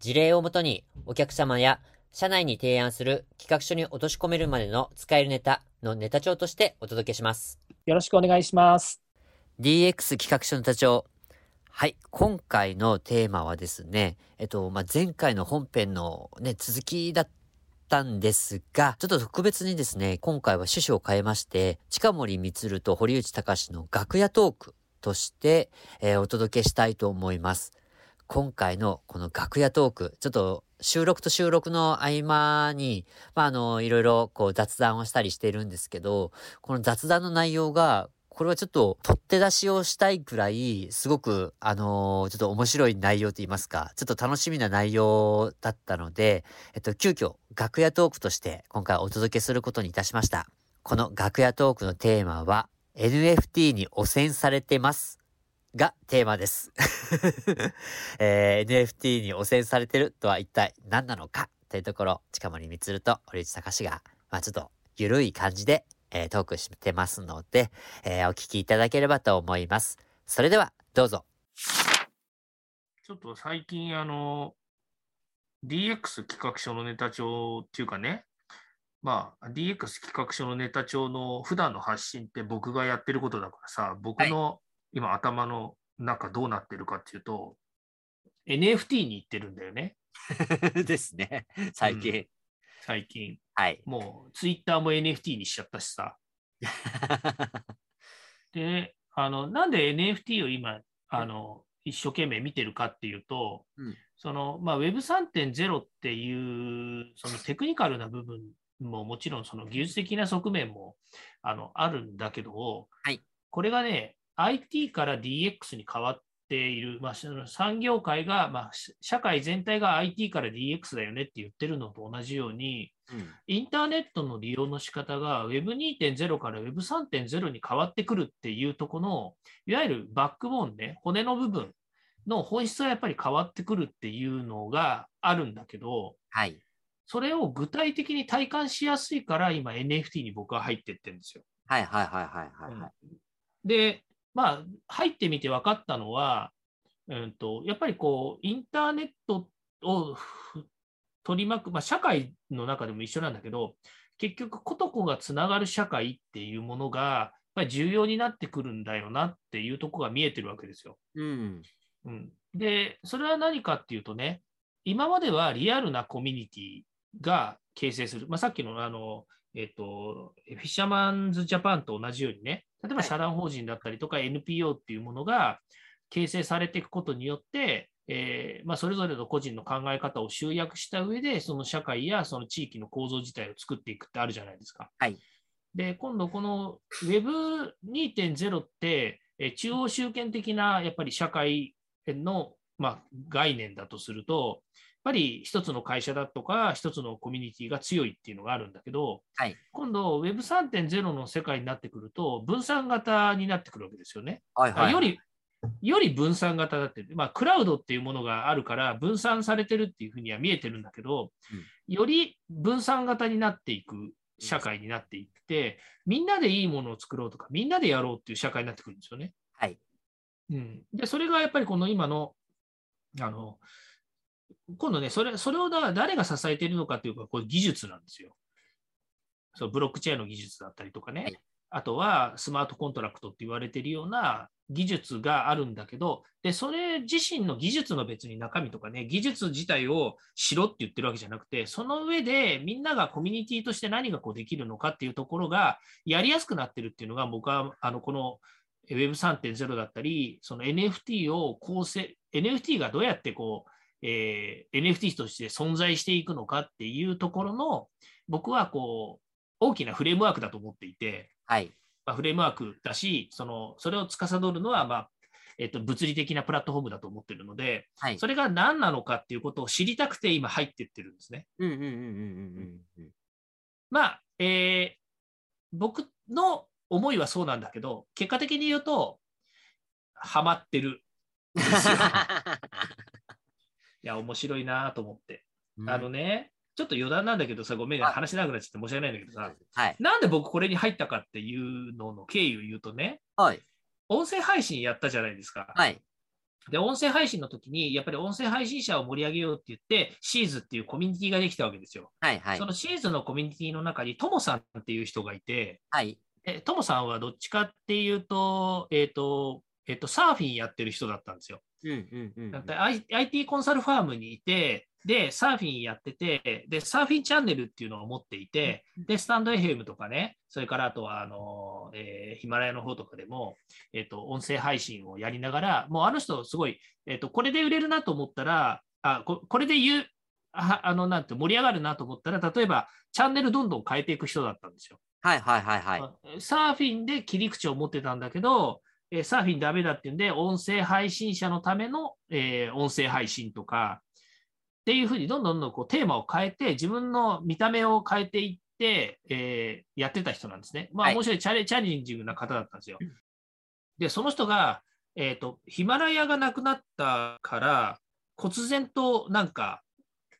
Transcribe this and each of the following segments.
事例をもとにお客様や社内に提案する企画書に落とし込めるまでの使えるネタのネタ帳としてお届けします。よろしくお願いします。DX 企画書ネタ帳。はい。今回のテーマはですね、えっと、まあ、前回の本編のね、続きだったんですが、ちょっと特別にですね、今回は趣旨を変えまして、近森光と堀内隆の楽屋トークとして、えー、お届けしたいと思います。今回のこの楽屋トーク、ちょっと収録と収録の合間に、まあ、あの、いろいろこう雑談をしたりしているんですけど、この雑談の内容が、これはちょっと取って出しをしたいくらい、すごく、あの、ちょっと面白い内容と言いますか、ちょっと楽しみな内容だったので、えっと、急遽、楽屋トークとして今回お届けすることにいたしました。この楽屋トークのテーマは、NFT に汚染されてますがテーマです、えー、NFT に汚染されてるとは一体何なのかというところ、近森光と堀内隆が、まあちょっとゆるい感じで、えー、トークしてますので、えー、お聞きいただければと思います。それでは、どうぞ。ちょっと最近、あの、DX 企画書のネタ帳っていうかね、まあ、DX 企画書のネタ帳の普段の発信って僕がやってることだからさ、僕の今頭の中どうなってるかっていうと、NFT に行ってるんだよね。ですね、最近。うん、最近。はい。もう、ツイッターも NFT にしちゃったしさ。で、あの、なんで NFT を今、あの、一生懸命見てるかっていうと、うん、その、まあ、Web3.0 っていう、そのテクニカルな部分ももちろんその技術的な側面もあのあるんだけど、はい、これがね、IT から DX に変わっている、まあ、産業界が、まあ、社会全体が IT から DX だよねって言ってるのと同じように、うん、インターネットの利用の仕方が Web2.0 から Web3.0 に変わってくるっていうとこの、いわゆるバックボーンね、骨の部分の本質はやっぱり変わってくるっていうのがあるんだけど、はい。それを具体的に体感しやすいから、今 NFT に僕は入ってってるんですよ。はいはいはいはいはい、はいで、まあ、入ってみて分かったのは、うんと、やっぱりこう、インターネットを取り巻く、まあ、社会の中でも一緒なんだけど、結局、ことこがつながる社会っていうものが、やっぱり重要になってくるんだよなっていうところが見えてるわけですよ。うん、うん、で、それは何かっていうとね、今まではリアルなコミュニティが形成する、まあ、さっきのあの、えっ、ー、と、フィッシャーマンズ・ジャパンと同じようにね、例えば社団法人だったりとか NPO っていうものが形成されていくことによって、えーまあ、それぞれの個人の考え方を集約した上で、その社会やその地域の構造自体を作っていくってあるじゃないですか。はい、で、今度この Web2.0 って、え中央集権的なやっぱり社会の、まあ、概念だとすると、ぱり一つの会社だとか、一つのコミュニティが強いっていうのがあるんだけど、はい、今度 Web3.0 の世界になってくると、分散型になってくるわけですよね。はいはい、よりより分散型だって、まあ、クラウドっていうものがあるから分散されてるっていうふうには見えてるんだけど、うん、より分散型になっていく社会になっていって、みんなでいいものを作ろうとか、みんなでやろうっていう社会になってくるんですよね。はい。うん、で、それがやっぱりこの今の、あの、今度ね、それそれをだ誰が支えているのかというか、これ技術なんですよ。そうブロックチェーンの技術だったりとかね、はい、あとはスマートコントラクトって言われているような技術があるんだけど、でそれ自身の技術の別に中身とかね、技術自体をしろって言ってるわけじゃなくて、その上でみんながコミュニティとして何がこうできるのかっていうところがやりやすくなってるっていうのが、僕はあのこの Web3.0 だったり、その NFT を構成、NFT がどうやってこうえー、NFT として存在していくのかっていうところの、僕はこう、大きなフレームワークだと思っていて、はい。まあ、フレームワークだし、その、それを司るのは、まあ、えっと、物理的なプラットフォームだと思ってるので、はい。それが何なのかっていうことを知りたくて今入ってってるんですね。うんうんうんうんうんうん。まあ、えー僕の思いはそうなんだけど、結果的に言うと、ハマってる。ですよい や、面白いなと思って。うんあのね、ちょっと余談なんだけどさ、ごめんね、はい話しなくなっちゃって申し訳ないんだけどさ、はい。なんで僕これに入ったかっていうのの経緯を言うとね、はい。音声配信やったじゃないですか。はい。で、音声配信の時に、やっぱり音声配信者を盛り上げようって言って、シーズっていうコミュニティができたわけですよ。はい。はいそ。のシーズのコミュニティの中に、ともさんっていう人がいて、はい。えともさんはどっちかっていうと、えっ、と、えっ、と、サーフィンやってる人だったんですよ。うんうんうんうん。だって I- IT コンサルファームにいて、で、サーフィンやってて、で、サーフィンチャンネルっていうのを持っていて、で、スタンド FM とかね、それからあとは、あの、えーヒマラヤの方とかでも、えっ、と、音声配信をやりながら、もうあの人、すごい、えっ、と、これで売れるなと思ったら、あ、ここれで言う、ああの、なんて盛り上がるなと思ったら、例えば、チャンネルどんどん変えていく人だったんですよ。はいはいはいはい。サーフィンで切り口を持ってたんだけど、えーサーフィンダメだっていうんで、音声配信者のための、えー音声配信とか、っていうふうにどんどんどんこうテーマを変えて、自分の見た目を変えていって、えーやってた人なんですね。まあ、はい面白いチャレチャレンジングな方だったんですよ。で、その人が、えっ、と、ヒマラヤがなくなったから、忽然となんか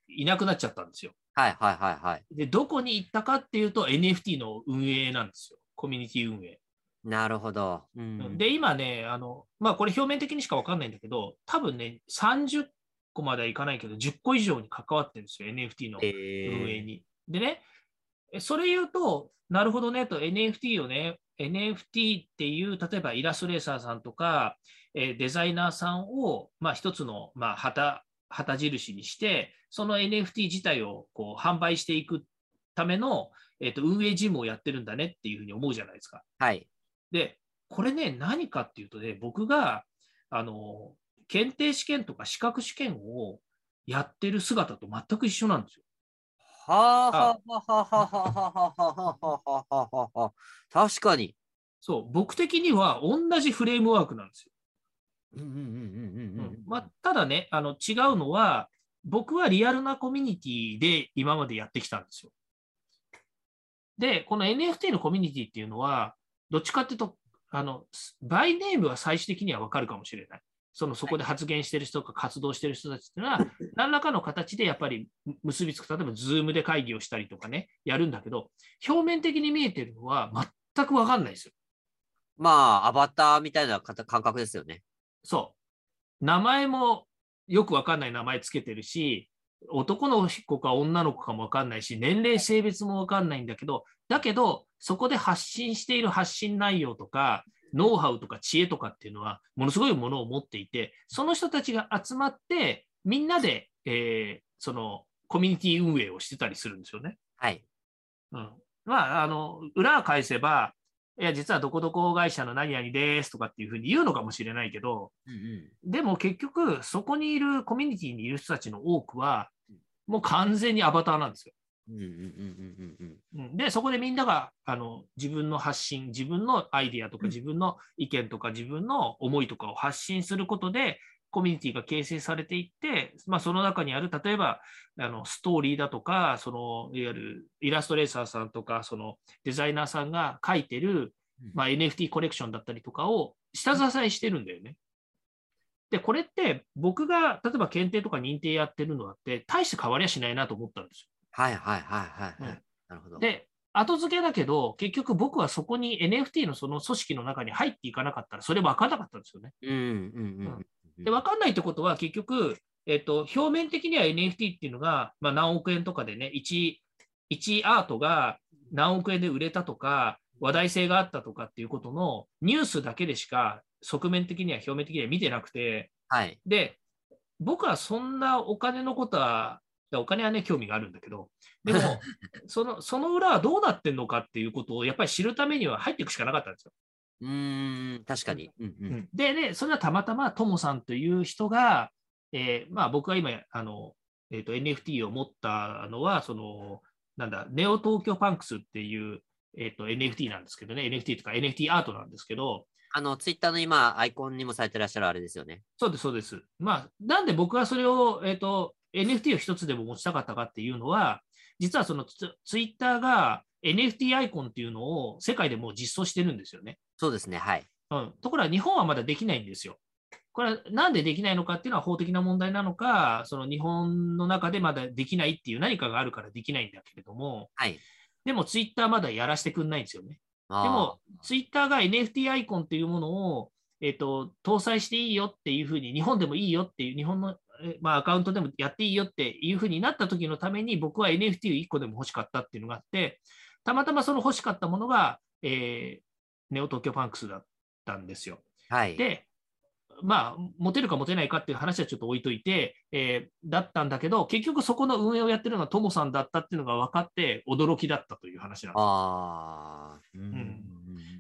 いなくなっちゃったんですよ。はいはいはいはい。で、どこに行ったかっていうと NFT の運営なんですよ。コミュニティ運営。なるほど。うん。で、今ね、あの、まあ、これ表面的にしかわかんないんだけど、多分ね、30個まではいかないけど、10個以上に関わってるんですよ、NFT のえ運営に。でね、えそれ言うと、なるほどねと、NFT をね、NFT っていう、例えばイラストレーサーさんとか、えーデザイナーさんを、まあ、一つの、まあ、旗、旗印にして、その NFT 自体をこう販売していくための、えーと運営事務をやってるんだねっていうふうに思うじゃないですか。はい。で、これね、何かっていうとね、僕が、あの、検定試験とか資格試験をやってる姿と全く一緒なんですよ。はあはあはあはあはあはあはあはあはあはあはあ。確かに。そう、僕的には同じフレームワークなんですよ。うんうんうんうんうんうん。まあ、ただね、あの違うのは、僕はリアルなコミュニティで今までやってきたんですよ。で、この NFT のコミュニティっていうのは、どっちかっていうと、あの、バイネームは最終的にはわかるかもしれない。そのそこで発言してる人とか活動してる人たちっていうのは、何らかの形でやっぱり結びつく、例えば Zoom で会議をしたりとかね、やるんだけど、表面的に見えてるのは全くわかんないですよ。まあ、アバターみたいな感覚ですよね。そう。名前もよくわかんない名前つけてるし、男の子か女の子かもわかんないし、年齢、性別もわかんないんだけど、だけど、そこで発信している発信内容とか、ノウハウとか知恵とかっていうのは、ものすごいものを持っていて、その人たちが集まって、みんなで、えーそのコミュニティ運営をしてたりするんですよね。はい。うん、まあ、あの、裏を返せば、いや、実はどこどこ会社の何々ですとかっていうふうに言うのかもしれないけど、うんうん。でも結局、そこにいるコミュニティにいる人たちの多くは、もう完全にアバターなんですよ。うんうんうんうんうんうん。うんで、そこでみんながあの自分の発信、自分のアイディアとか、うん自分の意見とか、自分の思いとかを発信することで、コミュニティが形成されていって、まあ、その中にある、例えばあのストーリーだとか、そのいわゆるイラストレーサーさんとか、そのデザイナーさんが書いてる、まあ、NFT コレクションだったりとかを下支えしてるんだよね。で、これって僕が例えば検定とか認定やってるのだって、大して変わりゃしないなと思ったんですよ。はいはいはいはいはうんい。なるほど。で、後付けだけど、結局僕はそこに NFT のその組織の中に入っていかなかったら、それ分からなかったんですよね。うんうんうんうん。で、分かんないってことは、結局、えっと、表面的には NFT っていうのが、まあ、何億円とかでね、1、1アートが何億円で売れたとか、話題性があったとかっていうことのニュースだけでしか、側面的には表面的には見てなくて、はい。で、僕はそんなお金のことは、お金はね、興味があるんだけど、でも、そのその裏はどうなってんのかっていうことをやっぱり知るためには入っていくしかなかったんですよ。うーん、確かに。うんう。うんんでね、それはたまたまともさんという人が、えーまあ、僕が今あの、えーと、NFT を持ったのは、そのなんだ、ネオ東京パンクスっていう、えーと、NFT なんですけどね、NFT とか NFT アートなんですけど、あの、ツイッターの今、アイコンにもされてらっしゃるあれですよね。そうです、そうです。まあ、なんで僕はそれを、えっ、と、NFT を一つでも持ちたかったかっていうのは、実はそのツツイッターが NFT アイコンっていうのを世界でもう実装してるんですよね。そうですね。はい。うん。ところが日本はまだできないんですよ。これはなんでできないのかっていうのは法的な問題なのか、その日本の中でまだできないっていう何かがあるからできないんだけれども、はい。でもツイッターまだやらせてくんないんですよね。でも、ツイッターが NFT アイコンっていうものを、えっと搭載していいよっていうふうに、日本でもいいよっていう、日本の、えまあ、アカウントでもやっていいよっていうふうになった時のために、僕は NFT を1個でも欲しかったっていうのがあって、たまたまその欲しかったものが、えーネオ東京パンクスだったんですよ。はい。で、まあ、持てるか持てないかっていう話はちょっと置いといて、えーだったんだけど、結局そこの運営をやってるのはトモさんだったっていうのが分かって、驚きだったという話なんです。ああ。うんん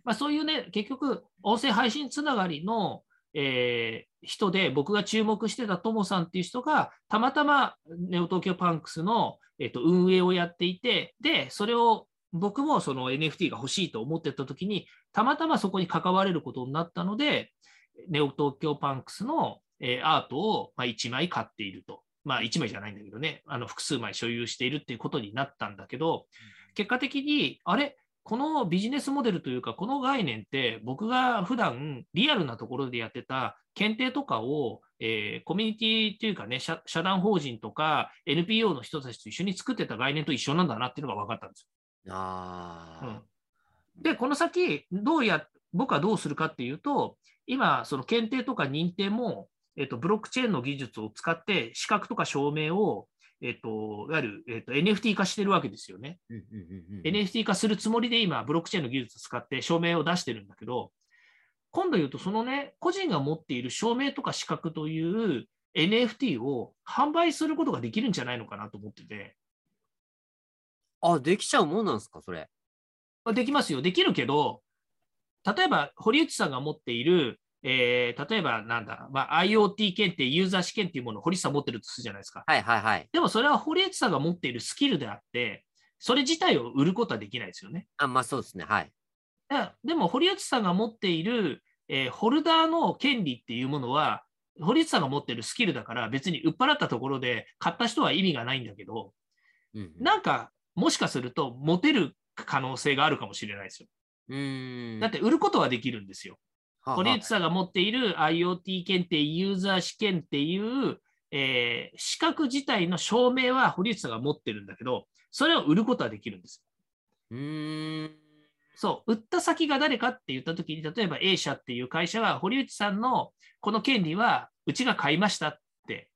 まあ、そういうね、結局、音声配信つながりの、えー人で、僕が注目してたトモさんっていう人が、たまたまネオ東京パンクスの、えっと運営をやっていて、で、それを僕もその NFT が欲しいと思ってた時に、たまたまそこに関われることになったので、ネオ東京パンクスの、えーアートを、まあ、1枚買っていると。まあ、1枚じゃないんだけどね、あの複数枚所有しているっていうことになったんだけど、結果的に、あれ、このビジネスモデルというか、この概念って、僕が普段リアルなところでやってた検定とかを、えーコミュニティというかね社、社団法人とか NPO の人たちと一緒に作ってた概念と一緒なんだなっていうのが分かったんですああ。よ。うん、で、この先、どうや、僕はどうするかっていうと、今、その検定とか認定も、えっと、ブロックチェーンの技術を使って、資格とか証明を、えっと、いわゆる、えっと、NFT 化してるわけですよね。うんうんうんうん NFT 化するつもりで今、ブロックチェーンの技術を使って証明を出してるんだけど、今度言うと、そのね、個人が持っている証明とか資格という NFT を販売することができるんじゃないのかなと思ってて、あ、できちゃうもんなんですか、それ？まあできますよ、できるけど、例えば堀内さんが持っている、えー例えばなんだ、まあ、IoT 検定、ユーザー試験っていうものを堀内さん持ってるとするじゃないですか。はいはいはい。でもそれは堀内さんが持っているスキルであって、それ自体を売ることはできないですよね。あ、まあそうですね。はい。だでも、堀内さんが持っている、えーホルダーの権利っていうものは、堀内さんが持っているスキルだから、別に売っ払ったところで買った人は意味がないんだけど、うんうんなんか、もしかすると、持てる可能性があるかもしれないですよ。うーん。だって、売ることはできるんですよ。堀内さんが持っている IoT 検定、ユーザー試験っていう、えー資格自体の証明は堀内さんが持ってるんだけど、それを売ることはできるんです。うーん。そう、売った先が誰かって言ったときに、例えば A 社っていう会社は、堀内さんのこの権利はうちが買いましたって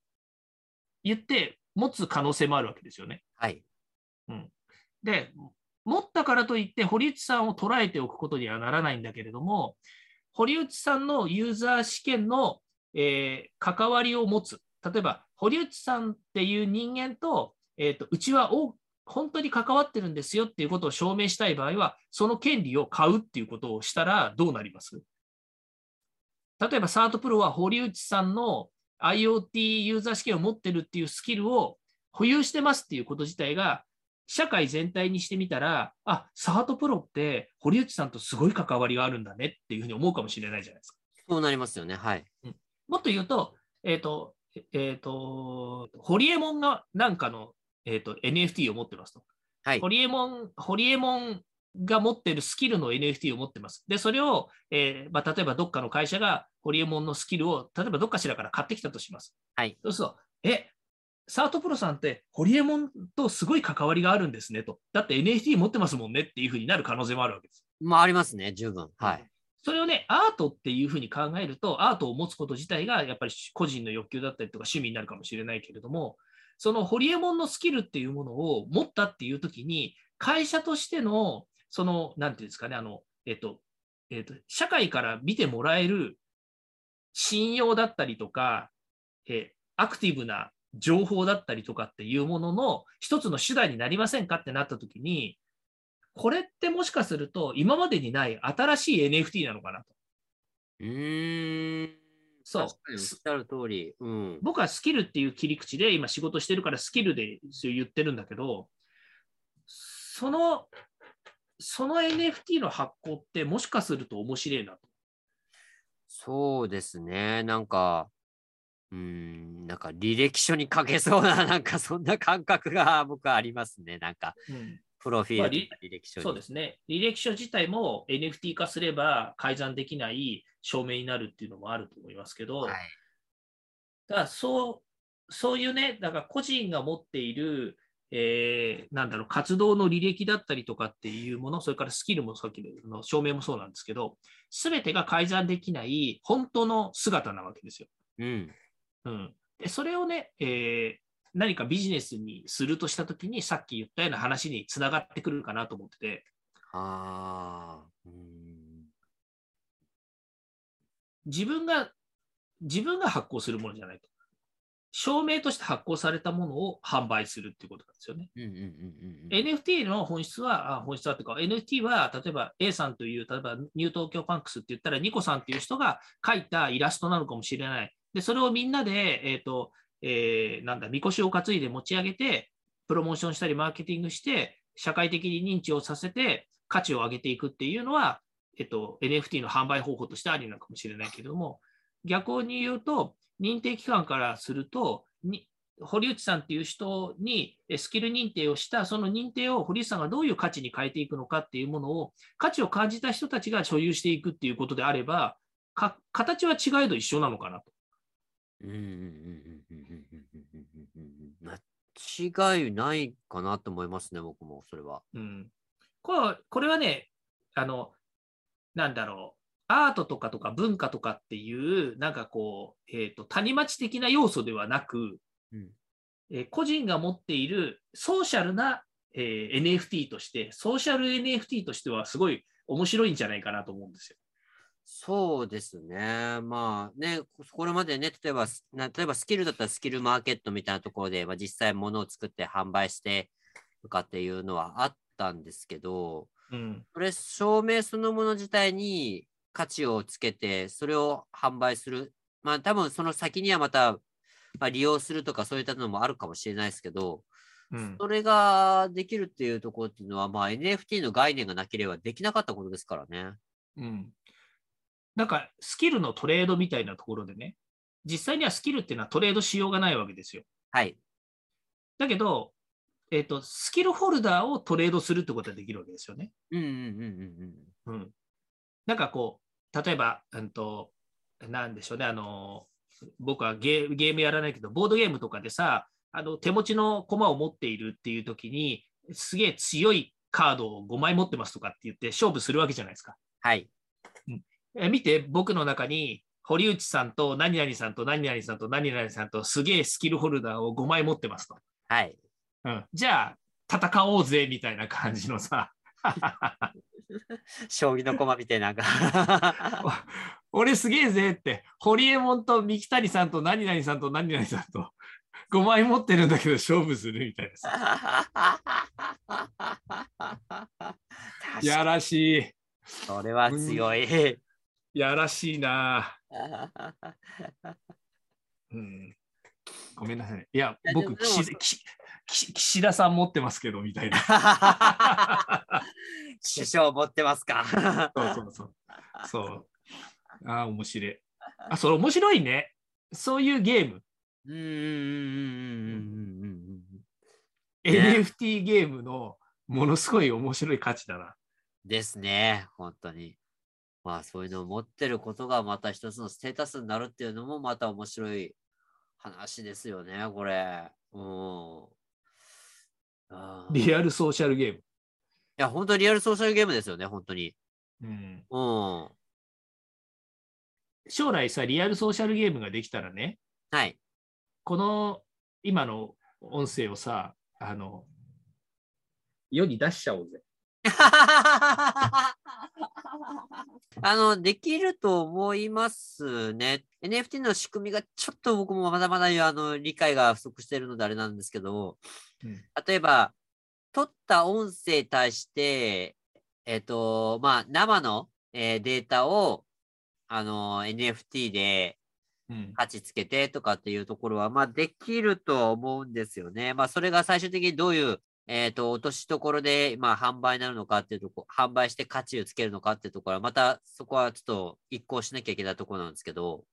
言って持つ可能性もあるわけですよね。はい。で、持ったからといって堀内さんを捉えておくことにはならないんだけれども、堀内さんのユーザー試験の、えー関わりを持つ。例えば、堀内さんっていう人間と、えーとうちはお本当に関わってるんですよっていうことを証明したい場合は、その権利を買うっていうことをしたらどうなります？例えば、サートプロは堀内さんの IoT ユーザー試験を持ってるっていうスキルを保有してますっていうこと自体が、社会全体にしてみたら、あ、サートプロって堀内さんとすごい関わりがあるんだねっていうふうに思うかもしれないじゃないですか。そうなりますよね。はい。もっと言うと、えっ、と、えっ、と、ホリエモンがなんかの、えー、と NFT を持ってますと。はいホ。リエモン、ホリエモンが持ってるスキルの NFT を持ってます。で、それを、えーまあ、例えばどっかの会社がホリエモンのスキルを、例えばどっかしらから買ってきたとします。はい。そうすると、え、サートプロさんってホリエモンとすごい関わりがあるんですねと。だって NFT 持ってますもんねっていうふうになる可能性もあるわけです。まあ、ありますね。十分。はい。それをね、アートっていうふうに考えると、アートを持つこと自体がやっぱり個人の欲求だったりとか趣味になるかもしれないけれども、そのホリエモンのスキルっていうものを持ったっていうときに、会社としての、その、なんていうんですかね、あの、えっと、えっと、社会から見てもらえる信用だったりとか、えーアクティブな情報だったりとかっていうものの一つの手段になりませんかってなったときに、これってもしかすると今までにない新しい NFT なのかなと。うーん。そうおっしゃる通り。うん。僕はスキルっていう切り口で今仕事してるからスキルで言ってるんだけど、その、その NFT の発行ってもしかすると面白いなと。そうですね。なんか、うーん、なんか履歴書に書けそうな、なんかそんな感覚が僕はありますね。なんか、うんプロフィール履歴書に。そうですね。履歴書自体も NFT 化すれば改ざんできない証明になるっていうのもあると思いますけど、はい。だからそうそういうね、だから個人が持っている、えーなんだろう、活動の履歴だったりとかっていうもの、それからスキルもさっきの証明もそうなんですけど、すべてが改ざんできない本当の姿なわけですよ。うん。うん、でそれをね、えー何かビジネスにするとしたときに、さっき言ったような話につながってくるかなと思ってて、ああ。うーん。自分が、自分が発行するものじゃないと。証明として発行されたものを販売するっていうことなんですよね。うんうんうんうんうん。NFT の本質は、あ本質はというか、NFT は例えば A さんという、例えばニュー東京パンクスって言ったら、ニコさんっていう人が描いたイラストなのかもしれない。で、それをみんなで、えっ、と、えーなんだ、みこしを担いで持ち上げて、プロモーションしたり、マーケティングして、社会的に認知をさせて、価値を上げていくっていうのは、えっと、NFT の販売方法としてありなのかもしれないけれども、逆に言うと、認定機関からすると、に堀内さんっていう人にスキル認定をした、その認定を堀内さんがどういう価値に変えていくのかっていうものを、価値を感じた人たちが所有していくっていうことであれば、形は違えど一緒なのかなと。間違いないかなと思いますね、僕も、それは。うん、これこれはね、あの、なんだろう、アートとかとか文化とかっていう、なんかこう、えーと、谷町的な要素ではなく、うんえー個人が持っているソーシャルな、えー NFT として、ソーシャル NFT としてはすごい面白いんじゃないかなと思うんですよ。そうですね。まあね、これまでね、例えば、な例えばスキルだったらスキルマーケットみたいなところで、まあ、実際物を作って販売してとかっていうのはあったんですけど、うん、それ証明そのもの自体に価値をつけて、それを販売する。まあ多分その先にはまた、まあ、利用するとかそういったのもあるかもしれないですけど、うん、それができるっていうところっていうのは、まあ NFT の概念がなければできなかったことですからね。うん。なんか、スキルのトレードみたいなところでね、実際にはスキルっていうのはトレードしようがないわけですよ。はい。だけど、えっ、と、スキルホルダーをトレードするってことはできるわけですよね。うんうんうんうんうん。なんかこう、例えば、うんと、なんでしょうね、あの、僕はゲーゲームやらないけど、ボードゲームとかでさ、あの手持ちの駒を持っているっていう時に、すげえ強いカードを5枚持ってますとかって言って勝負するわけじゃないですか。はい。え見て、僕の中に堀内さんと何々さんと何々さんと何々さんとすげえスキルホルダーを5枚持ってますと。はい。うん、じゃあ、戦おうぜみたいな感じのさ、将棋の駒みたいな。俺すげえぜって、堀江門と三木谷さんと何々さんと何々さんと5枚持ってるんだけど勝負するみたいなさ。やらしい。それは強い。やらしいな。うん、ごめんなさい。いや、いや僕岸岸岸岸田さん持ってますけどみたいな。師匠持ってますか？そうそうそう。そう。ああ、面白い。あ、それ面白いね。そういうゲーム。うんうんうんうんうんうんうん。ね NFT ゲームのものすごい面白い価値だな。ですね、本当に。まあそういうのを持ってることがまた一つのステータスになるっていうのもまた面白い話ですよね、これ。うん。リアルソーシャルゲーム。や、本当にリアルソーシャルゲームですよね、本当に。うん、うん。は将来さ、リアルソーシャルゲームができたらね、い。この今の音声をさ、あの、世に出しちゃおうぜ。あの、できると思いますね。NFT の仕組みがちょっと僕もまだまだあの理解が不足しているのであれなんですけど、うん例えば、撮った音声に対して、えっ、と、まあ、生の、えーデータを、あの、NFT でうん価値つけてとかっていうところは、まあ、できるとは思うんですよね。まあ、それが最終的にどういうえっ、と、落としどころで、まあ、販売になるのかっていうとこ、販売して価値をつけるのかっていうところは、またそこはちょっと一向しなきゃいけないところなんですけど、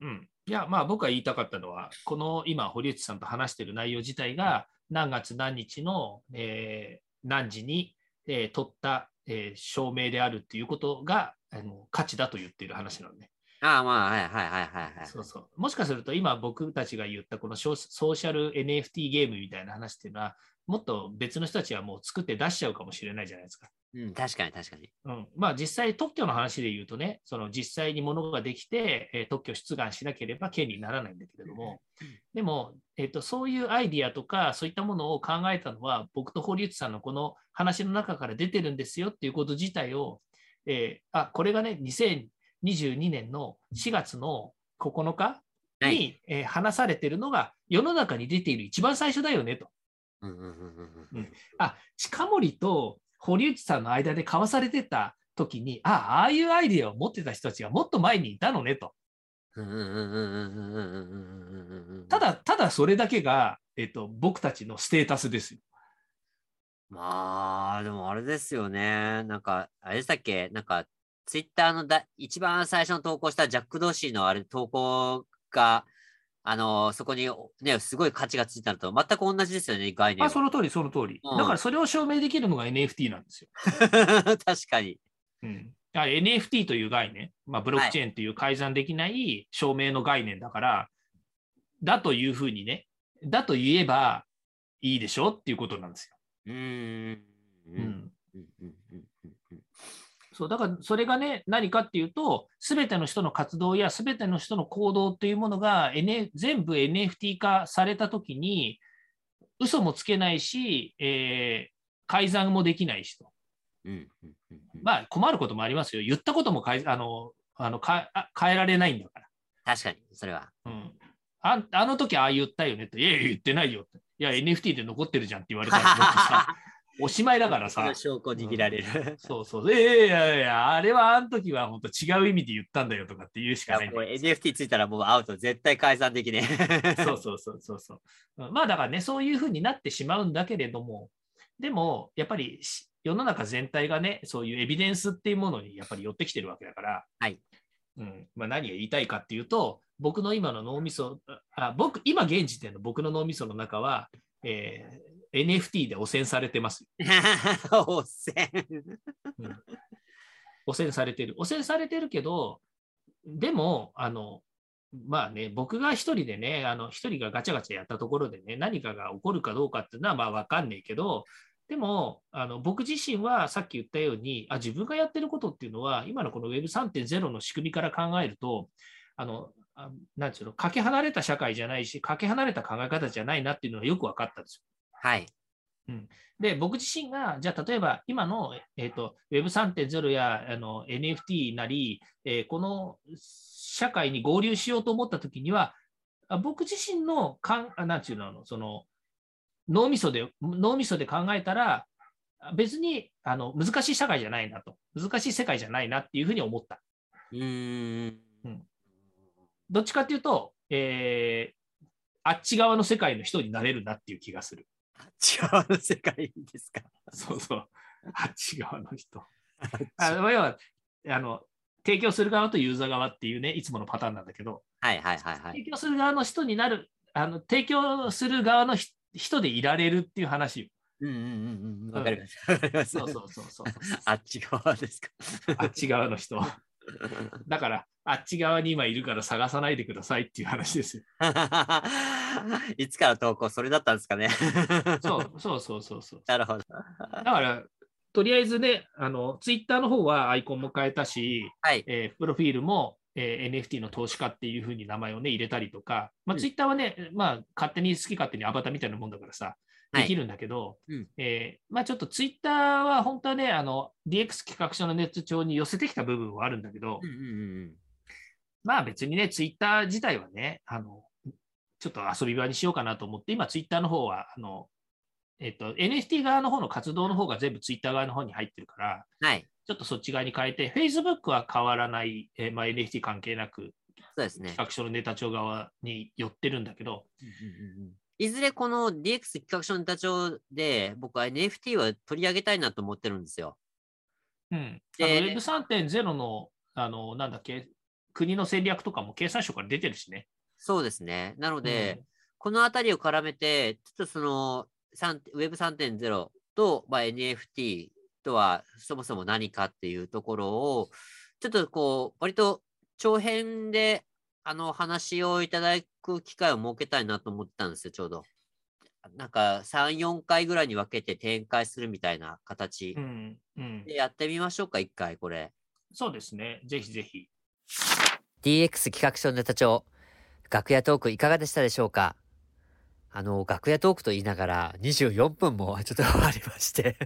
うん。いや、まあ僕が言いたかったのは、この今、堀内さんと話している内容自体が、何月何日の、えー何時に、えー取った、えー証明であるっていうことがあの価値だと言っている話なのね。ああ、まあ、はいはいはいはいはい。そうそう。もしかすると今僕たちが言ったこのソーシャル NFT ゲームみたいな話っていうのは、もっと別の人たちはもう作って出しちゃうかもしれないじゃないですか。うん、確かに確かに。うん、まあ実際特許の話で言うとね、その実際に物ができて、えー特許出願しなければ権利にならないんだけれども、でも、えっとそういうアイディアとかそういったものを考えたのは僕と堀内さんのこの話の中から出てるんですよっていうこと自体を、えーあこれがね2022年の4月の9日に、はい。えー話されてるのが世の中に出ている一番最初だよねと。あ近森と堀内さんの間で交わされてた時にあああいうアイデアを持ってた人たちがもっと前にいたのねと。ただただそれだけが、えっと、僕たちのステータスですよ。まあでもあれですよねなんかあれでしたっけなんかツイッターのだ一番最初の投稿したジャック・ドーシーのあれ投稿があのそこにね、すごい価値がついたのと全く同じですよね、概念あは。その通り、その通り。うんだからそれを証明できるのが NFT なんですよ。確かに。うん、あ NFT という概念、まあ、ブロックチェーンという改ざんできない証明の概念だから、だというふうにね、だと言えばいいでしょっていうことなんですよ。うんうんうんそうだからそれがね、何かっていうと、すべての人の活動やすべての人の行動というものが、N、全部 NFT 化されたときに、嘘もつけないし、えー改ざんもできないしと。うんうんうんうんまあ困ることもありますよ。言ったことも改あのあの変えられないんだから。確かに、それは。うん、あんあの時ああ言ったよねと。いや言ってないよって。いや NFT で残ってるじゃんって言われたらおしまいだからさ。証拠握られる。そうそう。いやいやいや、あれはあの時は本当違う意味で言ったんだよとかって言うしかないんだよ。NFT ついたらもうアウト、絶対解散できねえ。そうそうそうそうそう。うんまあだからね、そういうふうになってしまうんだけれども、でもやっぱりし世の中全体がね、そういうエビデンスっていうものにやっぱり寄ってきてるわけだから、はいうんまあ、何が言いたいかっていうと、僕の今の脳みそ、あ僕、今現時点の僕の脳みその中は、えー NFT で汚染されてます。汚染。汚染されてる。汚染されてるけど、でも、あの、まあね、僕が一人でね、あの一人がガチャガチャやったところでね、何かが起こるかどうかっていうのはまあ分かんないけど、でもあの僕自身はさっき言ったようにあ、自分がやってることっていうのは、今のこの Web3.0 の仕組みから考えると、あのあなんていうの、かけ離れた社会じゃないし、かけ離れた考え方じゃないなっていうのがよく分かったんですよ。はい。で、僕自身が、じゃあ例えば今の、えー、と Web3.0 やあの NFT なり、えーこの社会に合流しようと思ったときには、あ僕自身のかん、あなんていうの、その脳みそで脳みそで考えたら、あ別にあの難しい社会じゃないなと、難しい世界じゃないなっていうふうに思った。うーん。どっちかっていうと、えーあっち側の世界の人になれるなっていう気がする。違うの世界ですか？そうそう。あっち側の人。あの要はあの提供する側とユーザー側っていうね、いつものパターンなんだけど、はいはいはいはい。提供する側の人になる、あの提供する側のひ人でいられるっていう話よ。うんうんうんうん。わかりました。わかそうそうそうそう。あっち側ですか？あっち側の人。だから、あっち側に今いるから探さないでくださいっていう話ですよ。いつから投稿それだったんですかね。そうそうそうそうそう。なるほど。だから、とりあえずね、あのツイッターの方はアイコンも変えたし、はい。えープロフィールも、えー NFT の投資家っていうふうに名前をね、入れたりとか、まあ、うんツイッターはね、まあ、勝手に好き勝手にアバターみたいなもんだからさ、はいできるんだけど、うんえーまあ、ちょっとツイッターは本当はね、あの DX 企画書のネット帳に寄せてきた部分はあるんだけど、うんうんうんまあ別にね、ツイッター自体はね、あのちょっと遊び場にしようかなと思って、今ツイッターの方は、あのえっと、NFT 側の方の活動の方が全部ツイッター側の方に入ってるから、はい。ちょっとそっち側に変えて、Facebook は変わらない、えーまあ、NFT 関係なく、そうですね企。画書のネタ帳側に寄ってるんだけど、うんうんうんいずれこの DX 企画書ネタ帳で、僕は NFT は取り上げたいなと思ってるんですよ。うん。であの Web3.0 の、あの、なんだっけ、国の戦略とかも経産省から出てるしね。そうですね。なので、このあたりを絡めて、ちょっとその、3 Web3.0 と、まあ、NFT とはそもそも何かっていうところを、ちょっとこう、割と長編で、あの、話をいただく機会を設けたいなと思ってたんですよ、ちょうど。なんか、3、4回ぐらいに分けて展開するみたいな形うん。うん。でやってみましょうか、一回、これ。そうですね。ぜひぜひ。DX 企画書ネタ帳、楽屋トークいかがでしたでしょうか？あの、楽屋トークと言いながら24分も ちょっとありまして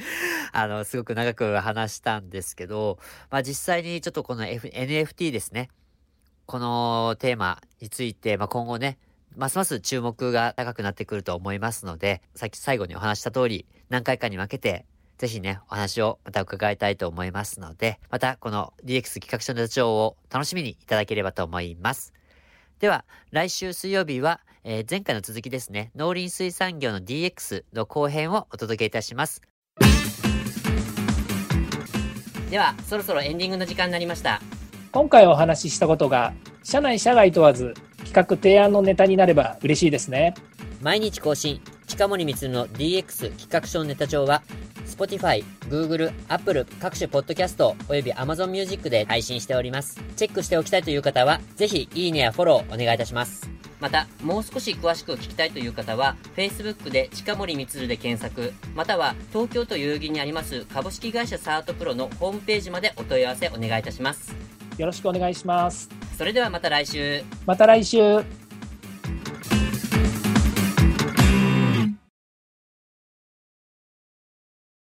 あの、すごく長く話したんですけど、まあ実際にちょっとこの、F、NFT ですね。このテーマについて、まあ今後ね、ますます注目が高くなってくると思いますので、さっき最後にお話した通り、何回かに分けて、ぜひね、お話をまた伺いたいと思いますので、またこの DX 企画書ネタ帳を楽しみにいただければと思います。では、来週水曜日は、えー前回の続きですね、農林水産業の DX の後編をお届けいたします。では、そろそろエンディングの時間になりました。今回お話ししたことが社内社外問わず企画提案のネタになれば嬉しいですね毎日更新、近森光の DX 企画書ネタ帳は、Spotify、Google、Apple 各種ポッドキャストおよび Amazon Music で配信しております。チェックしておきたいという方は、ぜひいいねやフォローお願いいたします。また、もう少し詳しく聞きたいという方は、Facebook で近森光で検索、または東京都代々木にあります株式会社サートプロのホームページまでお問い合わせお願いいたします。よろしくお願いしますそれではまた来週。また来週